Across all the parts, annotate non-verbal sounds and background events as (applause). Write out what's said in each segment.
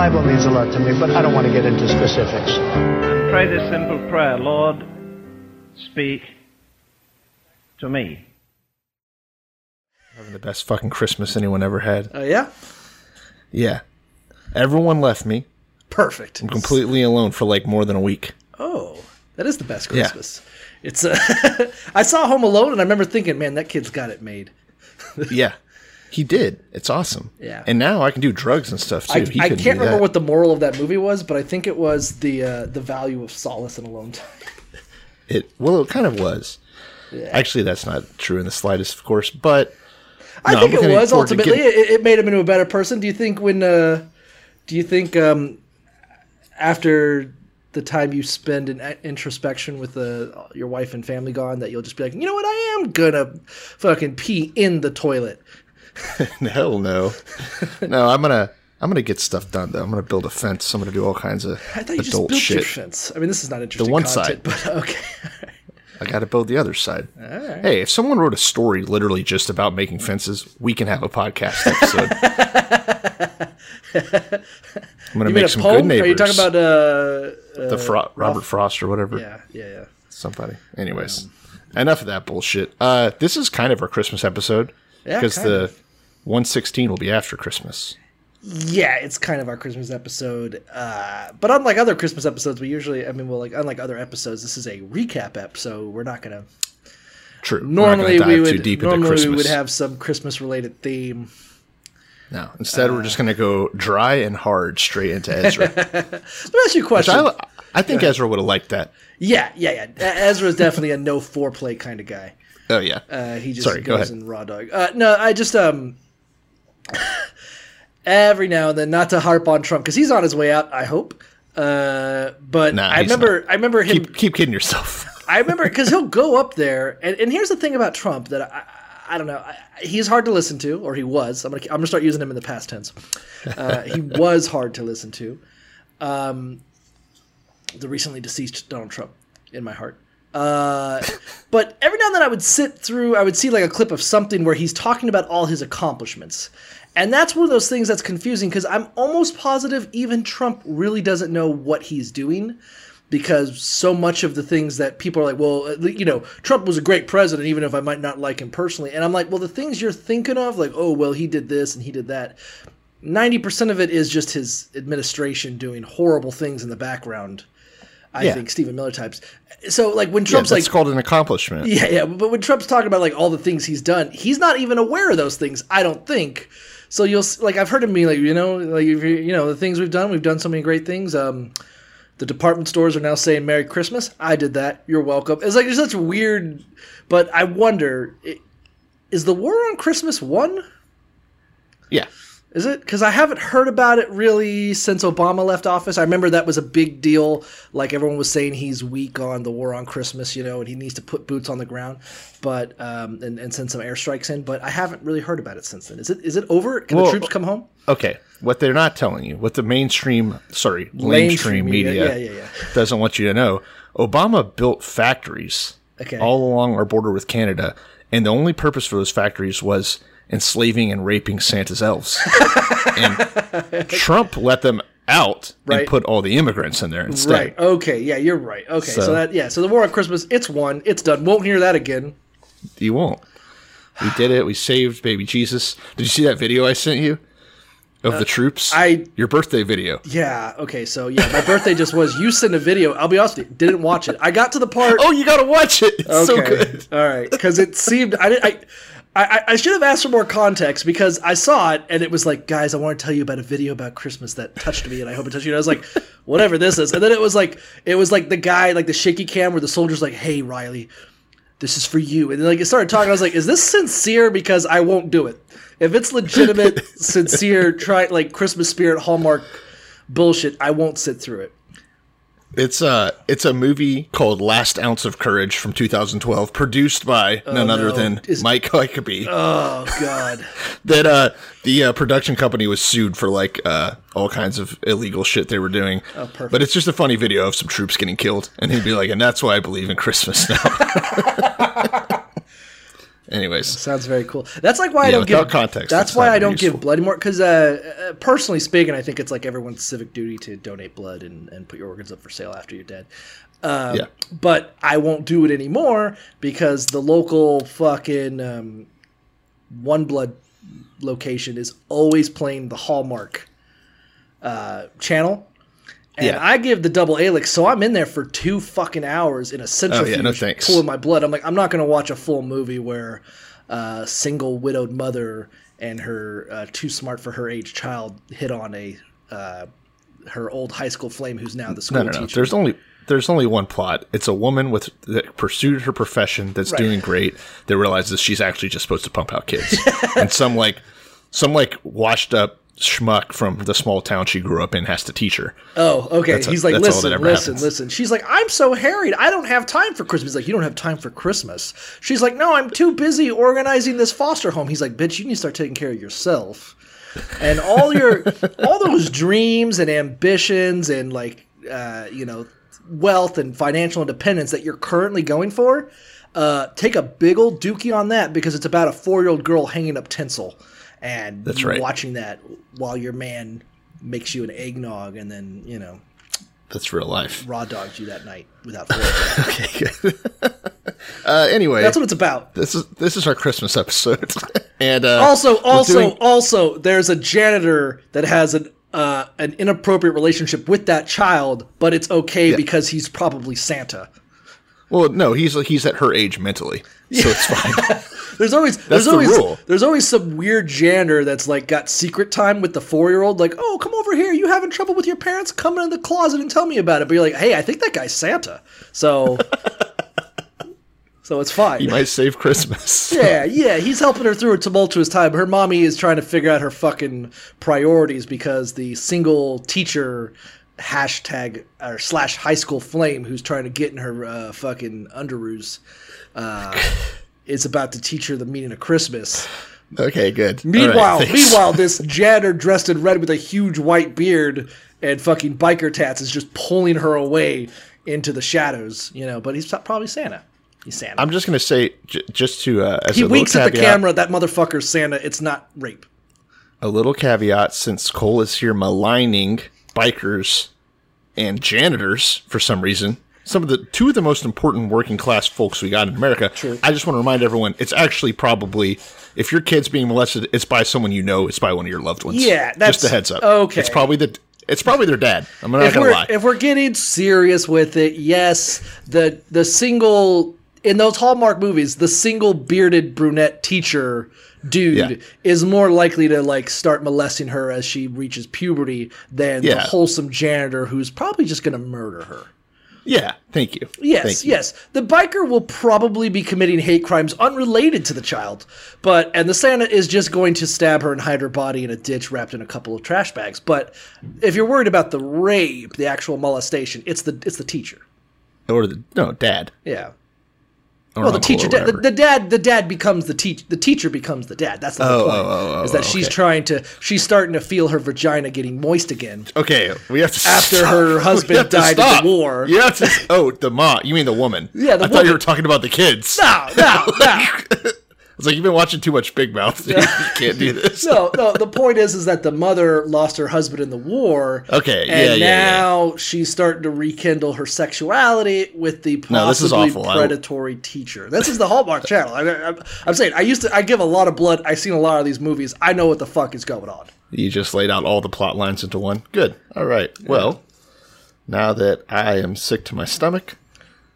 Bible means a lot to me, but I don't want to get into specifics. And Pray this simple prayer Lord, speak to me. Having the best fucking Christmas anyone ever had. Oh yeah, Yeah. Everyone left me. perfect. I'm completely alone for like more than a week. Oh, that is the best Christmas. Yeah. Christmas. It's. Uh, (laughs) I saw Home Alone, and I remember thinking, man, that kid's got it made. (laughs) yeah. He did. It's awesome. Yeah. And now I can do drugs and stuff too. I, he I can't remember that. what the moral of that movie was, but I think it was the uh, the value of solace in alone time. (laughs) it well it kind of was. Actually that's not true in the slightest, of course, but I No, think it was ultimately. It, it made him into a better person. Do you think when? Uh, do you think um, after the time you spend in uh, introspection with uh, your wife and family gone, that you'll just be like, you know what, I am gonna fucking pee in the toilet. (laughs) hell no. no, I'm gonna I'm gonna get stuff done though. I'm gonna build a fence. I'm gonna do all kinds of I thought you just adult built your shit. fence. I mean, this is not interesting. The one content, side. but (laughs) okay. I gotta build the other side. Hey, if someone wrote a story literally just about making fences, we can have a podcast episode. I'm gonna You make some poem? good neighbors. Are you talking about uh, the Fro- Robert Frost or whatever? Yeah, yeah, yeah. somebody. Anyways, enough of that bullshit. Uh, this is kind of our Christmas episode because kind the of. 116 will be after Christmas. Yeah, it's kind of our Christmas episode. Uh, but unlike other Christmas episodes, we usually, I mean, well, like unlike other episodes, this is a recap ep, so we're not gonna. True. Normally, we would deep normally we would have some Christmas related theme. no. Instead, we're just going to go dry and hard straight into Ezra. (laughs) Let me ask you a question. I, I think Ezra would have liked that. yeah, yeah, yeah. E- Ezra is definitely a no foreplay kind of guy. Oh yeah. Uh, he just Sorry, go goes ahead. in raw dog. Uh, no, I just um every now and then, not to harp on Trump because he's on his way out. I hope. Uh, but Nah, I remember, I remember him. keep keep kidding yourself. (laughs) I remember because he'll go up there, and, and here's the thing about Trump that I, I, I don't know. I, he's hard to listen to, or he was. I'm gonna I'm gonna start using him in the past tense. Uh, he (laughs) was hard to listen to. Um, the recently deceased Donald Trump in my heart. Uh, (laughs) but every now and then I would sit through, I would see like a clip of something where he's talking about all his accomplishments. And that's one of those things that's confusing because I'm almost positive even Trump really doesn't know what he's doing because so much of the things that people are like, well, you know, Trump was a great president, even if I might not like him personally. And I'm like, well, the things you're thinking of, like, oh, well, he did this and he did that. 90% of it is just his administration doing horrible things in the background. I Yeah. think Stephen Miller types. So, like, when Yeah, Trump's that's like, called an accomplishment. yeah, yeah, but when Trump's talking about like all the things he's done, he's not even aware of those things. I don't think. So you'll like I've heard him be like you know like you know the things we've done, we've done so many great things. Um, the department stores are now saying Merry Christmas. I did that. You're welcome. It's like it's such weird, but I wonder, is the war on Christmas won? Yeah. Is it? Because I haven't heard about it really since Obama left office. I remember that was a big deal. Like everyone was saying he's weak on the war on Christmas, you know, and he needs to put boots on the ground, but um, and, and send some airstrikes in. But I haven't really heard about it since then. Is it? Is it over? Can Well, the troops come home? Okay. What they're not telling you, what the mainstream, sorry, Mainstream media, media, yeah, yeah, yeah. doesn't want you to know, Obama built factories Okay. all along our border with Canada, and the only purpose for those factories was enslaving and raping Santa's elves. (laughs) and Trump let them out Right. and put all the immigrants in there instead. Right. Okay. Yeah, you're right. Okay. So, So- that yeah. So the war on Christmas, it's won. It's done. Won't hear that again. You won't. We did it. We saved baby Jesus. Did you see that video I sent you of the troops? Uh, I- your birthday video. Yeah. Okay. So yeah, my birthday just was. You sent a video. I'll be honest with you. Didn't watch it. I got to the part. Oh, you gotta watch it. It's so good. All right, because it seemed I, didn't. I I I should have asked for more context because I saw it and it was like, guys, I want to tell you about a video about Christmas that touched me and I hope it touched you. And I was like, (laughs) whatever this is, and then it was like it was like the guy like the shaky cam where the soldier's like, hey Riley. this is for you. And then, like it started talking. I was like, is this sincere? Because I won't do it. If it's legitimate, (laughs) sincere, try like Christmas spirit Hallmark bullshit, I won't sit through it. It's a it's a movie called Last Ounce of Courage from 2012, produced by none other no. than Is- Mike Huckabee. Oh God. (laughs) that uh the uh, production company was sued for like uh all kinds of illegal shit they were doing. Oh, perfect. But it's just a funny video of some troops getting killed, and he'd be like, "And that's why I believe in Christmas now." (laughs) Anyways, Sounds very cool. That's like why I don't give context, That's why I don't useful. give blood anymore. Because uh, uh, personally speaking, I think it's like everyone's civic duty to donate blood and, and put your organs up for sale after you're dead. Um, yeah, But I won't do it anymore because the local fucking um, One Blood location is always playing the Hallmark uh, channel. And Yeah. I give the double Alyx, so I'm in there for two fucking hours in a centrifuge Oh, no thanks. pulling my blood. I'm like, I'm not going to watch a full movie where a single widowed mother and her uh, too smart for her age child hit on a uh, her old high school flame who's now the school no, no, no. teacher. There's only there's only one plot. It's a woman with that pursued her profession that's Right. doing great that realizes she's actually just supposed to pump out kids, (laughs) and some like some like washed up schmuck from the small town she grew up in has to teach her. Oh, okay. That's a- He's like, listen, listen, happens. listen. She's like, I'm so harried. I don't have time for Christmas. He's like, you don't have time for Christmas. She's like, no, I'm too busy organizing this foster home. He's like, bitch, you need to start taking care of yourself. And all your, (laughs) all those dreams and ambitions and like, uh, you know, wealth and financial independence that you're currently going for, uh, take a big old dookie on that because it's about a four year old girl hanging up tinsel and That's right. watching that while your man makes you an eggnog and then, you know, That's real life. raw dogged you that night without (laughs) foil. (laughs) Uh, anyway, That's what it's about. this is this is our Christmas episode, (laughs) and uh, Also, also, doing- also, there's a janitor that has an uh, an inappropriate relationship with that child, but it's okay because he's probably Santa. well, no, he's he's at her age mentally, so it's fine. There's always there's the always rule. there's always some weird janitor that's like got secret time with the four year old. Like, oh, come over here. You having trouble with your parents? Come into the closet and tell me about it. But you're like, hey, I think that guy's Santa. So, (laughs) so it's fine. he might save Christmas. (laughs) Yeah, yeah, he's helping her through a tumultuous time. Her mommy is trying to figure out her fucking priorities because the single teacher hashtag or slash high school flame who's trying to get in her uh, fucking underoos uh, (laughs) is about to teach her the meaning of Christmas. Okay, good. Meanwhile, right, meanwhile, this janitor dressed in red with a huge white beard and fucking biker tats is just pulling her away into the shadows. You know, but he's probably Santa. He's Santa. I'm just gonna say, j- just to uh, as he winks at the camera. That motherfucker's Santa. It's not rape. a little caveat since Cole is here maligning bikers and janitors for some reason. Some of the two of the most important working class folks we got in America. I just want to remind everyone it's actually probably if your kid's being molested, it's by someone you know, it's by one of your loved ones. Yeah, that's- just a heads up. okay. It's probably the it's probably their dad. I'm not if gonna lie. if we're getting serious with it, yes, the the single in those Hallmark movies, the single bearded brunette teacher dude Yeah. is more likely to like start molesting her as she reaches puberty than the wholesome janitor who's probably just going to murder her. Yeah, thank you. Yes, Thank you. yes. The biker will probably be committing hate crimes unrelated to the child, but and the Santa is just going to stab her and hide her body in a ditch wrapped in a couple of trash bags. But if you're worried about the rape, the actual molestation, it's the it's the teacher. Or the no dad. Yeah. Well, the teacher, the, the dad, the dad becomes the teach, the teacher becomes the dad. That's the whole Oh, point. Oh, oh, oh, is that oh, she's okay. trying to, she's starting to feel her vagina getting moist again. Okay, we have to After stop. her (laughs) husband died in the war. You have to. Oh, the mom. You mean the woman? Yeah, the I thought you were talking about the kids. No, no, (laughs) no. It's like you've been watching too much Big Mouth. you can't do this. no, no. The point is, is that the mother lost her husband in the war. Okay, yeah, and yeah, yeah. now she's starting to rekindle her sexuality with the No, this is possibly. I- predatory teacher. This is the Hallmark Channel. I, I, I'm saying, I used to, I give a lot of blood. I've seen a lot of these movies. I know what the fuck is going on. You just laid out all the plot lines into one. Good. All right. Well, now that I am sick to my stomach,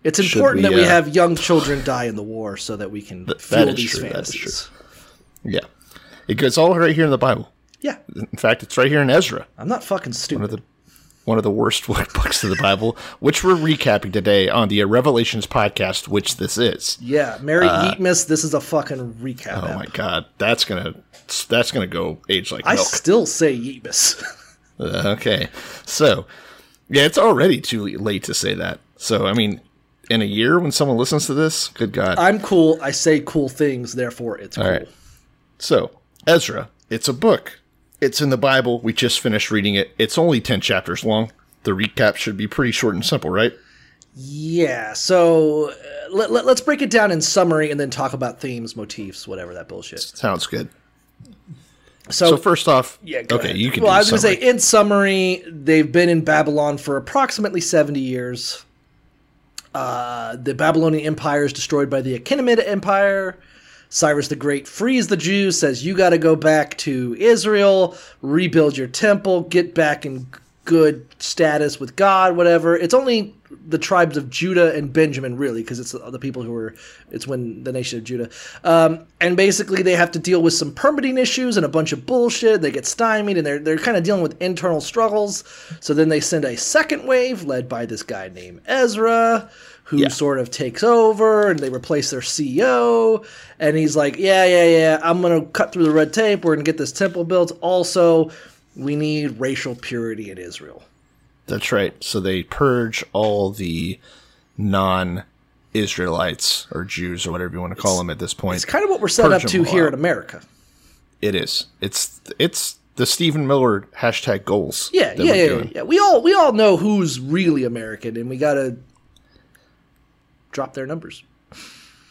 It's important we, that we uh, have young children die in the war so that we can that fuel these true, fantasies. yeah, it, it's all right here in the Bible. Yeah, In fact, it's right here in Ezra. I'm not fucking One stupid. of the one of the worst (laughs) books of the Bible, which we're recapping today on the Revelations podcast, which this is. Yeah, Merry Eatmas. This is a fucking recap. Uh, Oh app. my god, that's gonna that's gonna go age like I milk. still say Yeetmas. (laughs) Uh, okay, so yeah, it's already too late to say that. So I mean, in a year when someone listens to this, good god. I'm cool. I say cool things, therefore it's cool. All right. So, Ezra, it's a book. It's in the Bible. We just finished reading it. It's only 10 chapters long. The recap should be pretty short and simple, right? Yeah. So uh, let, let, us break it down in summary and then talk about themes, motifs, whatever that bullshit. Sounds good. So, So, first off, yeah. Okay, ahead. you can Well, I was going to say, in summary, they've been in Babylon for approximately 70 years. Uh, the Babylonian Empire is destroyed by the Achaemenid Empire. Cyrus the Great frees the Jews, says you got to go back to Israel, rebuild your temple, get back in good status with God, whatever. It's only the tribes of Judah and Benjamin, really, because it's the people who are. It's when the nation of Judah, um, and basically they have to deal with some permitting issues and a bunch of bullshit. They get stymied, and they're they're kind of dealing with internal struggles. So then they send a second wave led by this guy named Ezra who Yeah. sort of takes over and they replace their CEO. And he's like, Yeah, yeah, yeah, I'm going to cut through the red tape. We're going to get this temple built. Also, we need racial purity in Israel. That's right. So they purge all the non Israelites or Jews or whatever you want to call them at this point. It's kind of what we're set up to here in. America. It is. It's it's the Stephen Miller hashtag goals. Yeah, yeah, yeah, doing. yeah. We all we all know who's really American, and we got to drop their numbers.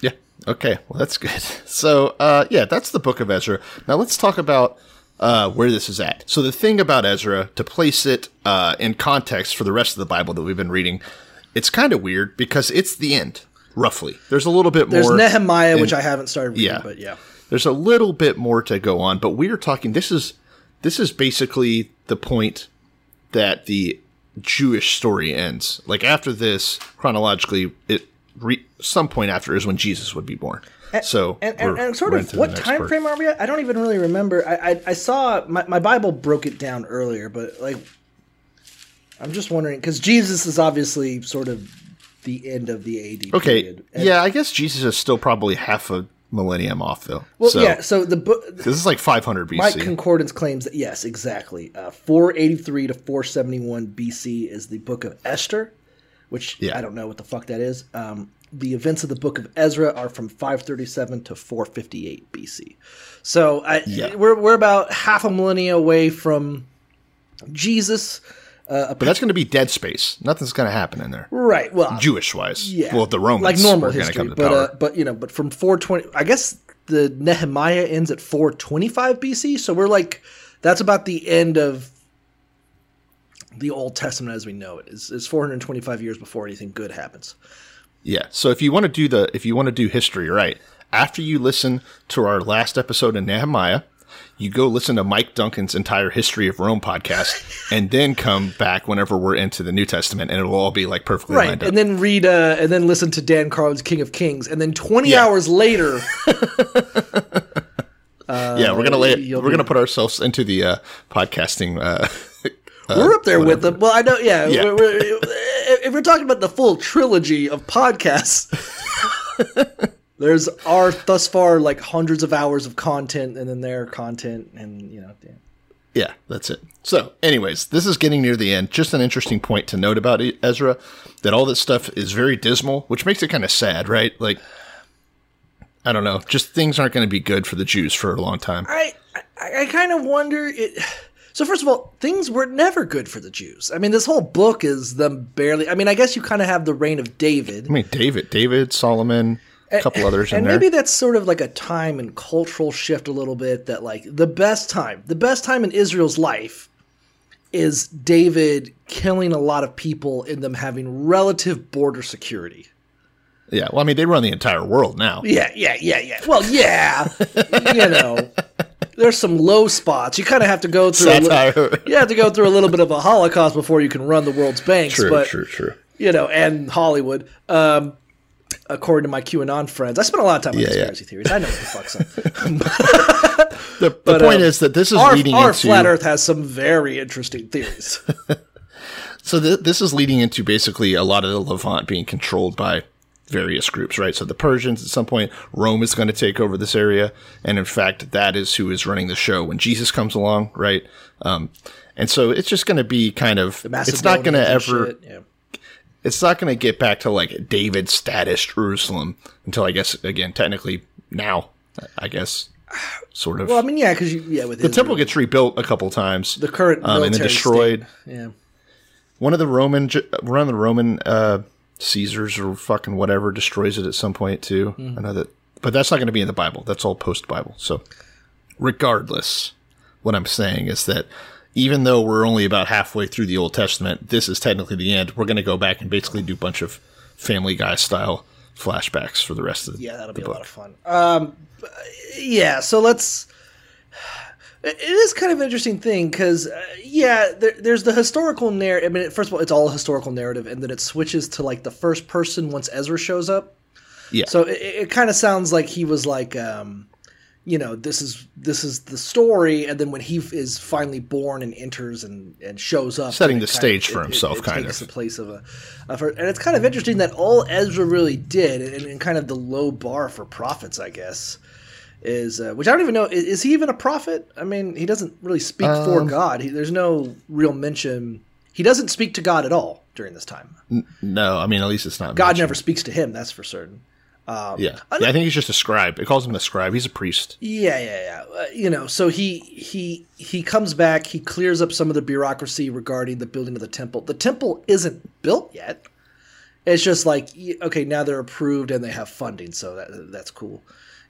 Yeah. Okay. Well, that's good. (laughs) So, uh, yeah, that's the book of Ezra. Now let's talk about uh, where this is at. So the thing about Ezra, to place it uh, in context for the rest of the Bible that we've been reading, it's kind of weird because it's the end, roughly. There's a little bit There's more. There's Nehemiah, in- which I haven't started reading, yeah. but yeah. There's a little bit more to go on, but we are talking. This is this is basically the point that the Jewish story ends. Like after this, chronologically, it re, some point after is when Jesus would be born. So And, and, and sort of what time part. frame are we at? I don't even really remember. I I, I saw my, my Bible broke it down earlier, but like I'm just wondering because Jesus is obviously sort of the end of the AD. Okay, period. And- yeah, I guess Jesus is still probably half a millennium off though. Well, so, yeah. So the book, this is like 500 BC. my concordance claims that yes, exactly. Uh, 483 to 471 BC is the book of Esther, which Yeah. I don't know what the fuck that is. Um, the events of the book of Ezra are from 537 to 458 BC. So I, Yeah. we're we're about half a millennia away from Jesus. but that's going to be dead space. Nothing's going to happen in there, Right. Well, Jewish wise. yeah, Well, the Romans like normal history, come to but power. uh, but you know, but from 420, I guess the Nehemiah ends at 425 BC, so we're like that's about the end of the Old Testament as we know it. Is is 425 years before anything good happens. Yeah. So if you want to do the if you want to do history right, after you listen to our last episode in Nehemiah, you go listen to Mike Duncan's entire History of Rome podcast, (laughs) and then come back whenever we're into the New Testament, and it'll all be like perfectly Right, lined up. and then read uh, and then listen to Dan Carlin's King of Kings, and then 20 Yeah. hours later, (laughs) yeah, we're gonna lay, we're gonna put ourselves into the uh, podcasting. Uh, (laughs) we're up there with them. Well, I know, yeah. Yeah. We're, we're, if we're talking about the full trilogy of podcasts, (laughs) there's our thus far like hundreds of hours of content, and then their content, and you know, damn. Yeah, that's it. So, anyways, this is getting near the end. Just an interesting point to note about Ezra that all this stuff is very dismal, which makes it kind of sad, right? Like, I don't know, just things aren't going to be good for the Jews for a long time. I I, I kind of wonder it. So first of all, things were never good for the Jews. I mean, this whole book is them barely. I mean, I guess you kind of have the reign of David. I mean, David, David, Solomon, a couple others in and maybe that's sort of like a time and cultural shift a little bit that like the best time the best time in israel's life is david killing a lot of people and them having relative border security yeah, well, I mean, they run the entire world now. yeah yeah yeah yeah well yeah (laughs) you know there's some low spots you kind of have to go through a li- (laughs) you have to go through a little bit of a holocaust before you can run the world's banks true, but true, true. you know, and Hollywood. Um, according to my QAnon friends, I spent a lot of time on Yeah, yeah. conspiracy theories. I know what the fuck's up. (laughs) (laughs) The, the But, point uh, is that this is our, leading our into flat Earth has some very interesting theories. So th- this is leading into basically a lot of the Levant being controlled by various groups, right? So the Persians at some point, Rome is going to take over this area, and in fact, that is who is running the show when Jesus comes along, right? Um, and so it's just going to be kind of, it's not going to ever, yeah. it's not going to get back to like David status Jerusalem until I guess again technically now, I guess, sort of. Well, I mean, yeah, because yeah with the temple gets rebuilt a couple times. the current um, and then destroyed. state. Yeah. One of the Roman, one of the Roman uh, Caesars or fucking whatever destroys it at some point too. Mm-hmm. I know that, but that's not going to be in the Bible. That's all post Bible. So, regardless, what I'm saying is that even though we're only about halfway through the Old Testament, this is technically the end. We're going to go back and basically do a bunch of Family Guy style flashbacks for the rest of the Yeah, that'll the be a lot of fun. Um, yeah, so let's. It is kind of an interesting thing because, uh, yeah, there, there's the historical narrative. I mean, first of all, it's all a historical narrative, and then it switches to like the first person once Ezra shows up. Yeah. So it, it kind of sounds like he was like, um, you know, this is this is the story, and then when he is finally born and enters and, and shows up, Setting the stage of- for it- himself, it kind takes of. the place of a, of her, and it's kind of interesting that all Ezra really did, and, and kind of the low bar for prophets, I guess, is uh, which I don't even know. Is, is he even a prophet? I mean, he doesn't really speak for Um, God. He, there's no real mention. He doesn't speak to God at all during this time. No, I mean at least it's not. God mentioned. never speaks to him. That's for certain. Um, Yeah. yeah, I think he's just a scribe. It calls him a scribe. He's a priest. Yeah, yeah, yeah. Uh, you know, so he he he comes back. He clears up some of the bureaucracy regarding the building of the temple. The temple isn't built yet. It's just like okay, now they're approved and they have funding, so that that's cool.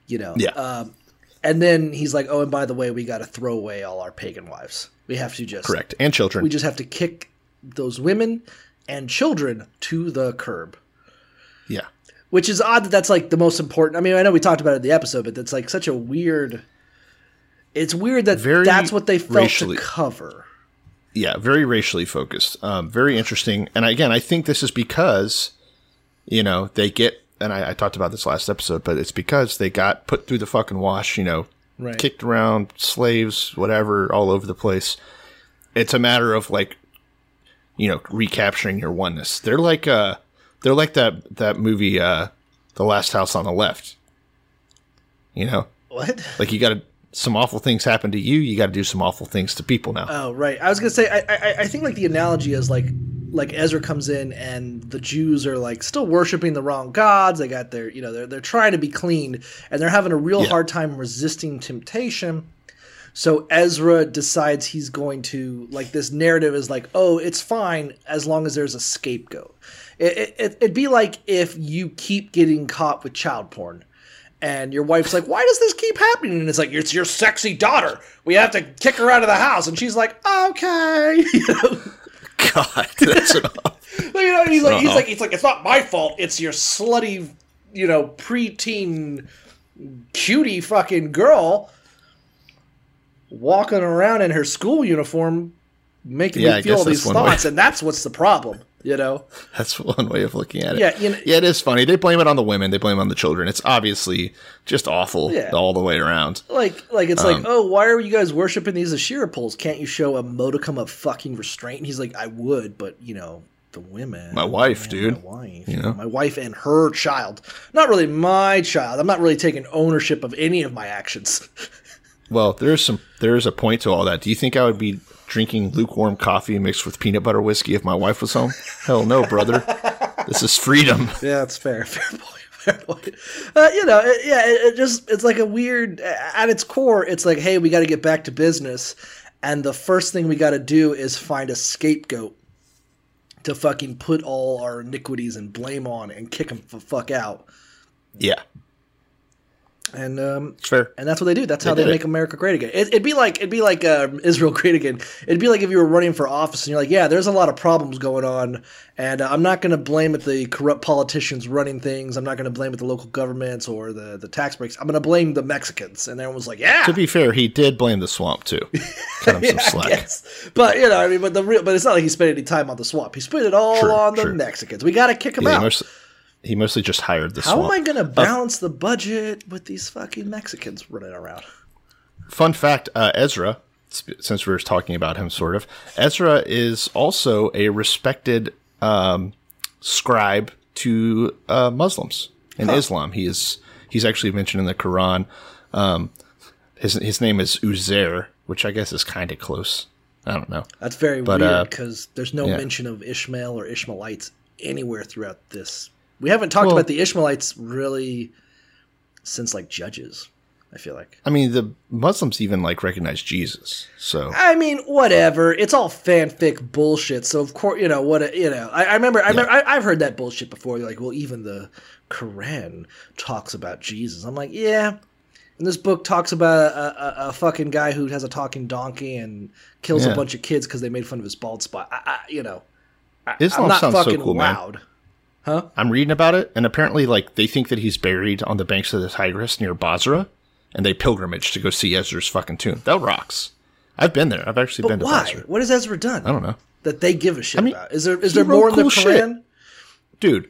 You know. Yeah. Um, and then he's like, "Oh, and by the way, we got to throw away all our pagan wives. We have to just Correct. And children. We just have to kick those women and children to the curb." yeah. Which is odd that that's like the most important. I mean, I know we talked about it in the episode, but that's like such a weird. It's weird that Very that's what they felt racially- to cover. Yeah, very racially focused. Um, very interesting. And again, I think this is because, you know, they get, and I, I talked about this last episode, but it's because they got put through the fucking wash, you know, Right. kicked around, slaves, whatever, all over the place. It's a matter of like, you know, recapturing your oneness. They're like, uh, they're like that, that movie, uh, The Last House on the Left. You know, What? like you got to, some awful things happen to you. You got to do some awful things to people now. Oh, right. I was gonna say. I, I I think like the analogy is like like Ezra comes in and the Jews are like still worshiping the wrong gods. They got their you know they're they're trying to be clean and they're having a real Yeah. hard time resisting temptation. So Ezra decides he's going to like this narrative is like, oh, it's fine as long as there's a scapegoat. It, it, it- it'd be like if you keep getting caught with child porn, and your wife's like, why does this keep happening? And it's like, it's your sexy daughter. We have to kick her out of the house, and she's like, okay. (laughs) You know, God, (laughs) that's (laughs) you know he's like, he's like, it's like, it's not my fault. It's your slutty, you know, preteen cutie fucking girl walking around in her school uniform, making Yeah, me feel all these one way. thoughts, and that's what's the problem. You know, That's (laughs) one way of looking at it. Yeah, you know- yeah, it is funny. They blame it on the women. They blame it on the children. It's obviously just awful Yeah. all the way around. like, like it's Um, like, oh, why are you guys worshiping these Asherah poles? Can't you show a modicum of fucking restraint? And he's like, I would, but you know, the women, My wife, man, dude. my wife, You know? my wife and her child. Not really my child. I'm not really taking ownership of any of my actions. (laughs) Well, there's some there is a point to all that. Do you think I would be drinking lukewarm coffee mixed with peanut butter whiskey if my wife was home? Hell no, brother. this is freedom. (laughs) Yeah, that's fair. (laughs) Fair point. Fair point. Uh, you know, it, yeah, it, it just it's like a weird. At its core, it's like, hey, we got to get back to business, and the first thing we got to do is find a scapegoat to fucking put all our iniquities and blame on and kick them the fuck out. Yeah, And um, fair. and that's what they do. That's how They they make it. America great again. It, it'd be like it'd be like uh, Israel (laughs) great again. It'd be like if you were running for office and you're like, yeah, there's a lot of problems going on, and uh, I'm not going to blame it the corrupt politicians running things. I'm not going to blame it the local governments or the the tax breaks. I'm going to blame the Mexicans. And everyone was like, yeah, To be fair, he did blame the swamp too. (laughs) Cut him some slack. But you know, I mean, but the real, but it's not like he spent any time on the swamp. He spent it all True, on the true. Mexicans. We got to kick him Yeah, out. He mostly just hired the How swamp. am I going to balance the budget with these fucking Mexicans running around? Fun fact: uh, Ezra since we were talking about him, sort of, Ezra is also a respected um, scribe to uh, Muslims in Islam. He is he's actually mentioned in the Quran. Um, his his name is Uzair, which I guess is kind of close. I don't know. That's very But, weird uh, because there's no yeah. mention of Ishmael or Ishmaelites anywhere throughout this. We haven't talked Well- about the Ishmaelites really since like Judges. I feel like. I mean, the Muslims even like recognize Jesus. So I mean, whatever. It's all fanfic bullshit. So of course, you know what? You know, I, I remember. I remember. I, I've heard that bullshit before. They're like, well, even the Quran talks about Jesus. I'm like, yeah. And this book talks about a, a, a fucking guy who has a talking donkey and kills Yeah. a bunch of kids because they made fun of his bald spot. I, I, you know, I, Islam I'm not sounds so fucking cool, man. Wowed. I'm reading about it, and apparently, like they think that he's buried on the banks of the Tigris near Basra, and they pilgrimage to go see Ezra's fucking tomb. That rocks. I've been there. I've actually But been to why? Basra. What has Ezra done I don't know, that they give a shit I mean, about? Is there is there more in the cool shit. Quran? dude.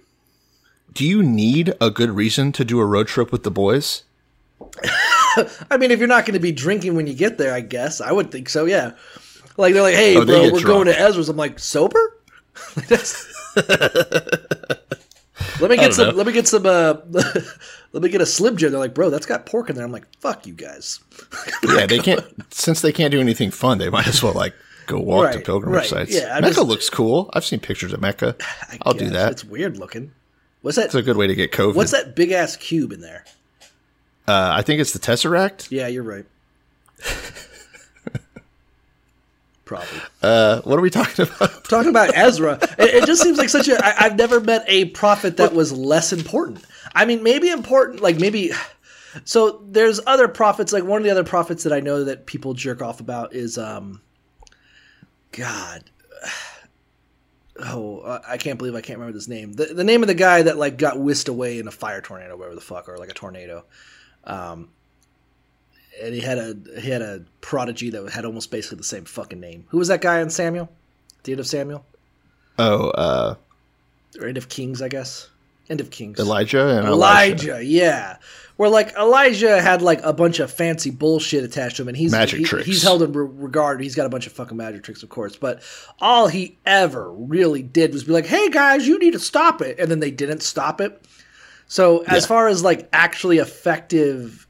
Do you need a good reason to do a road trip with the boys? (laughs) I mean, if you're not going to be drinking when you get there, I guess I would think so. Yeah, like they're like, "Hey, Oh, bro, we're drunk. going to Ezra's." I'm like, "Sober?" (laughs) Let me get some. know. Let me get some. Uh, (laughs) let me get a Slim Jim. They're like, "Bro, that's got pork in there." I'm like, "Fuck you guys." (laughs) Yeah, they can't. since they can't do anything fun, they might as well like go walk to Right, pilgrimage right, sites. yeah, I'm Mecca just- looks cool. I've seen pictures of Mecca. (sighs) I I'll do that. It's weird looking. What's that? It's a good way to get COVID. What's that big ass cube in there? Uh, I think it's the Tesseract. Yeah, you're right. (laughs) Probably. Uh, what are we talking about? (laughs) Talking about Ezra, it, it just seems like such a. I, I've never met a prophet that was less important. I mean, maybe important, like maybe. So there's other prophets. Like one of the other prophets that I know that people jerk off about is, um, God. (sighs) Oh, I- I can't believe I can't remember this name. The, the name of the guy that like got whisked away in a fire tornado, whatever the fuck, or like a tornado. Um, and he had a he had a prodigy that had almost basically the same fucking name. Who was that guy in Samuel? The end of Samuel Oh, uh, or end of Kings, I guess. End of Kings. Elijah and Elijah, Elijah. yeah. Where like Elijah had like a bunch of fancy bullshit attached to him, and he's Magic he- tricks. He's held in regard. He's got a bunch of fucking magic tricks, of course. But all he ever really did was be like, "Hey guys, you need to stop it," and then they didn't stop it. So as Yeah. far as like actually effective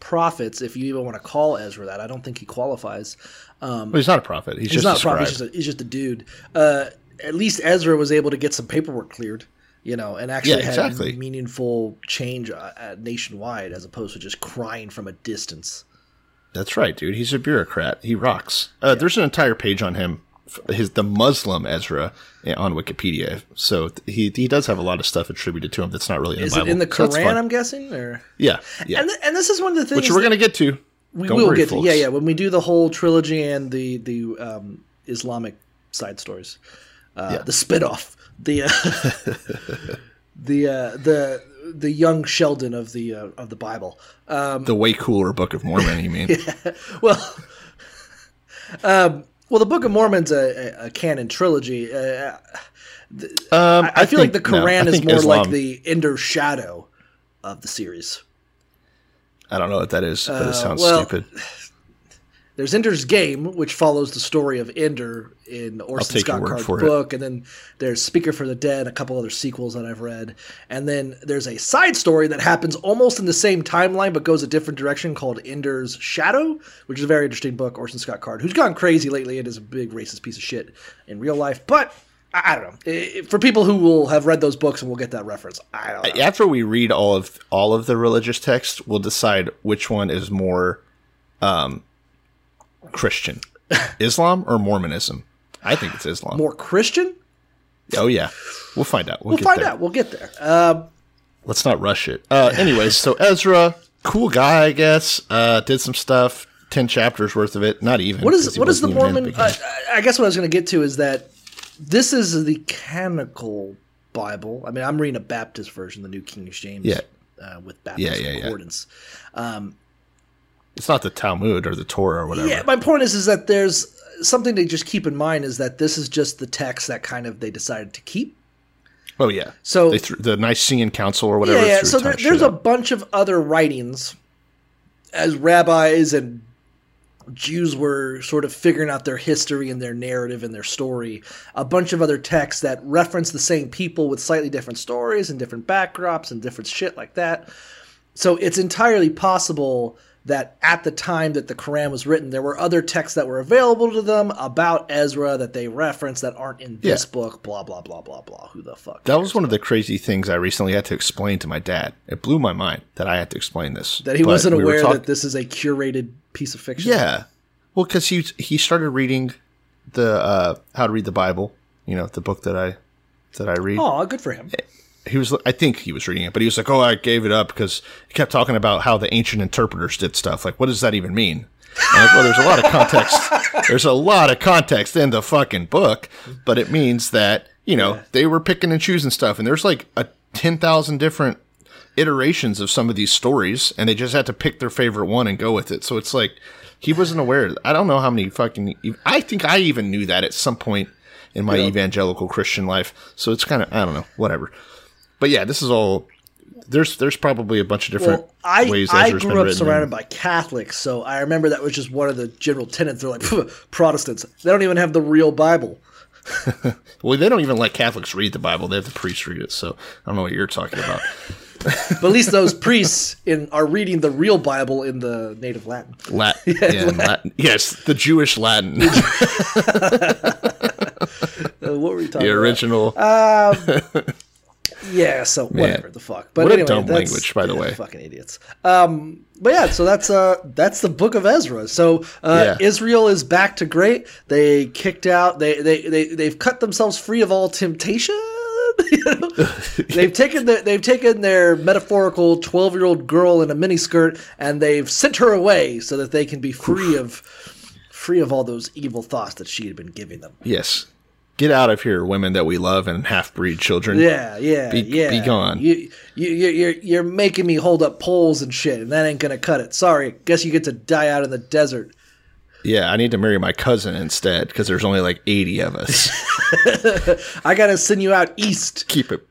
prophets, if you even want to call Ezra that, I don't think he qualifies. Well, he's not a prophet. He's, He's just not a prophet. He's just a, he's just a dude. Uh, at least Ezra was able to get some paperwork cleared, you know, and actually Yeah, had exactly. meaningful change uh, uh, nationwide as opposed to just crying from a distance. That's right, dude. He's a bureaucrat. He rocks. Uh, There's an entire page on him, his the Muslim Ezra on Wikipedia. So he he does have a lot of stuff attributed to him that's not really in Is the Bible. it in the Quran? fun. I'm guessing, or yeah, yeah. and th- and this is one of the things Which we're gonna get to. we Don't will worry, get to. Yeah, yeah. When we do the whole trilogy and the the um, Islamic side stories, uh, Yeah. the spinoff, the uh, (laughs) the uh, the the young Sheldon of the uh, of the Bible. Um, The way cooler Book of Mormon. You mean? (laughs) well, (laughs) um, well, the Book of Mormon's a, a, a canon trilogy. Uh, Um, I, I feel like the think- no, Quran is think more like the Ender Shadow of the series. I don't know what that is, but Uh, it sounds well, stupid. There's Ender's Game, which follows the story of Ender in Orson Scott Card's for it. book, and then there's Speaker for the Dead, a couple other sequels that I've read, and then there's a side story that happens almost in the same timeline but goes a different direction called Ender's Shadow, which is a very interesting book. Orson Scott Card, who's gone crazy lately and is a big racist piece of shit in real life, but I, I don't know. For people who will have read those books and will get that reference, I don't know. After we read all of all of the religious texts, we'll decide which one is more um, Christian, Islam or Mormonism. I think it's Islam. More Christian? oh yeah, we'll find out. We'll, We'll find there. out. We'll get there. Um, Let's not rush it. Uh, anyways, so Ezra, cool guy, I guess. Uh, did some stuff. Ten chapters worth of it. Not even. What is what is the wasn't even in Mormon? beginning. I, I guess what I was going to get to is that this is the canonical Bible. I mean, I'm reading a Baptist version, the New King James, Yeah. uh, with Baptist Yeah, yeah, yeah. concordance. It's not the Talmud or the Torah or whatever. Yeah, my point is, is that there's something to just keep in mind is that this is just the text that kind of they decided to keep. oh yeah. So- they threw the Nicene Council or whatever. yeah, yeah. So there, there's a bunch of other writings as rabbis and Jews were sort of figuring out their history and their narrative and their story. A bunch of other texts that reference the same people with slightly different stories and different backdrops and different shit like that. So it's entirely possible that at the time that the Quran was written, there were other texts that were available to them about Ezra that they reference that aren't in this Yeah. book. Blah blah blah blah blah. Who the fuck? That was one of the crazy things I recently had to explain to my dad. It blew my mind that I had to explain this. that he But wasn't we aware talk- that this is a curated piece of fiction. Yeah, well, because he he started reading the uh, How to Read the Bible. You know, the book that I that I read. Oh, good for him. He was, I think he was reading it, but he was like, "Oh, I gave it up because he kept talking about how the ancient interpreters did stuff. Like, what does that even mean?" I'm like, well, there's a lot of context. (laughs) There's a lot of context in the fucking book, but it means that you know they were picking and choosing stuff, and there's like a ten thousand different iterations of some of these stories, and they just had to pick their favorite one and go with it. So it's like he wasn't aware. I don't know how many fucking. I think I even knew that at some point in my evangelical Christian life. So it's kind of I don't know, whatever. But yeah, this is all. There's there's probably a bunch of different Well, I, ways I grew up surrounded by Catholics, so I remember that was just one of the general tenets. They're like Protestants; they don't even have the real Bible. (laughs) well, they don't even let Catholics read the Bible. They have the priests read it. So I don't know what you're talking about. (laughs) But at least those priests in are reading the real Bible in the native Latin. (laughs) Latin, yeah, in Latin. Yes, the Jewish Latin, Uh, what were we talking the original. Yeah, so whatever the fuck. But What a dumb that's- language, by the yeah, way. Fucking idiots. Um, but yeah, so that's uh that's the book of Ezra. So uh, Yeah. Israel is back to great. They kicked out. They they they they've cut themselves free of all temptation. You (laughs) know? they've taken the, they've taken their metaphorical twelve year old girl in a miniskirt and they've sent her away so that they can be free of free of all those evil thoughts that she had been giving them. yes, get out of here, women that we love and half breed children. Yeah, yeah, Be- yeah. be gone. You, you, you, you're, you're making me hold up poles and shit, and that ain't gonna cut it. Sorry, guess you get to die out in the desert. Yeah, I need to marry my cousin instead because there's only like 80 of us. (laughs) I gotta send you out east. keep it.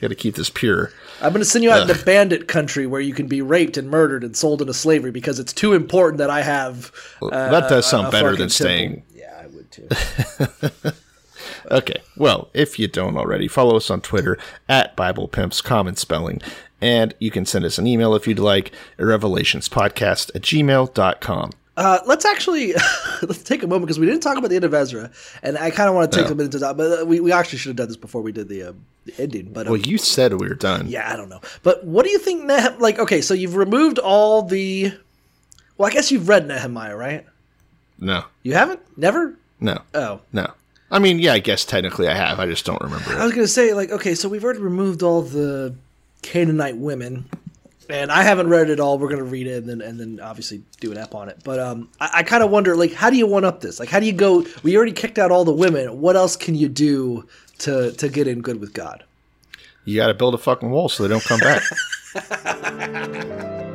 Got to keep this pure. I'm gonna send you out into bandit country where you can be raped and murdered and sold into slavery because it's too important that I have. Well, uh, that does sound better than staying. temple. Yeah, I would too. (laughs) Okay. Well, if you don't already, follow us on Twitter at Bible Pimps Common Spelling. And you can send us an email if you'd like, at revelationspodcast at gmail.com. Uh, let's actually (laughs) let's take a moment because we didn't talk about the end of Ezra, and I kind of want to take No. a minute to talk. But uh, we, we actually should have done this before we did the, uh, the ending. But um, Well, you said we were done. Yeah, I don't know. But what do you think? Nehem- like, okay, so you've removed all the. Well, I guess you've read Nehemiah, right? No, You haven't? Never? no, Oh. no. I mean, yeah, I guess technically I have. I just don't remember I was going to say, like, okay, so we've already removed all the Canaanite women. And I haven't read it all. We're gonna read it and then and then obviously do an ep on it. But um, I, I kind of wonder, like, how do you one up this? Like, how do you go? We already kicked out all the women. What else can you do to to get in good with God? You got to build a fucking wall so they don't come back. (laughs)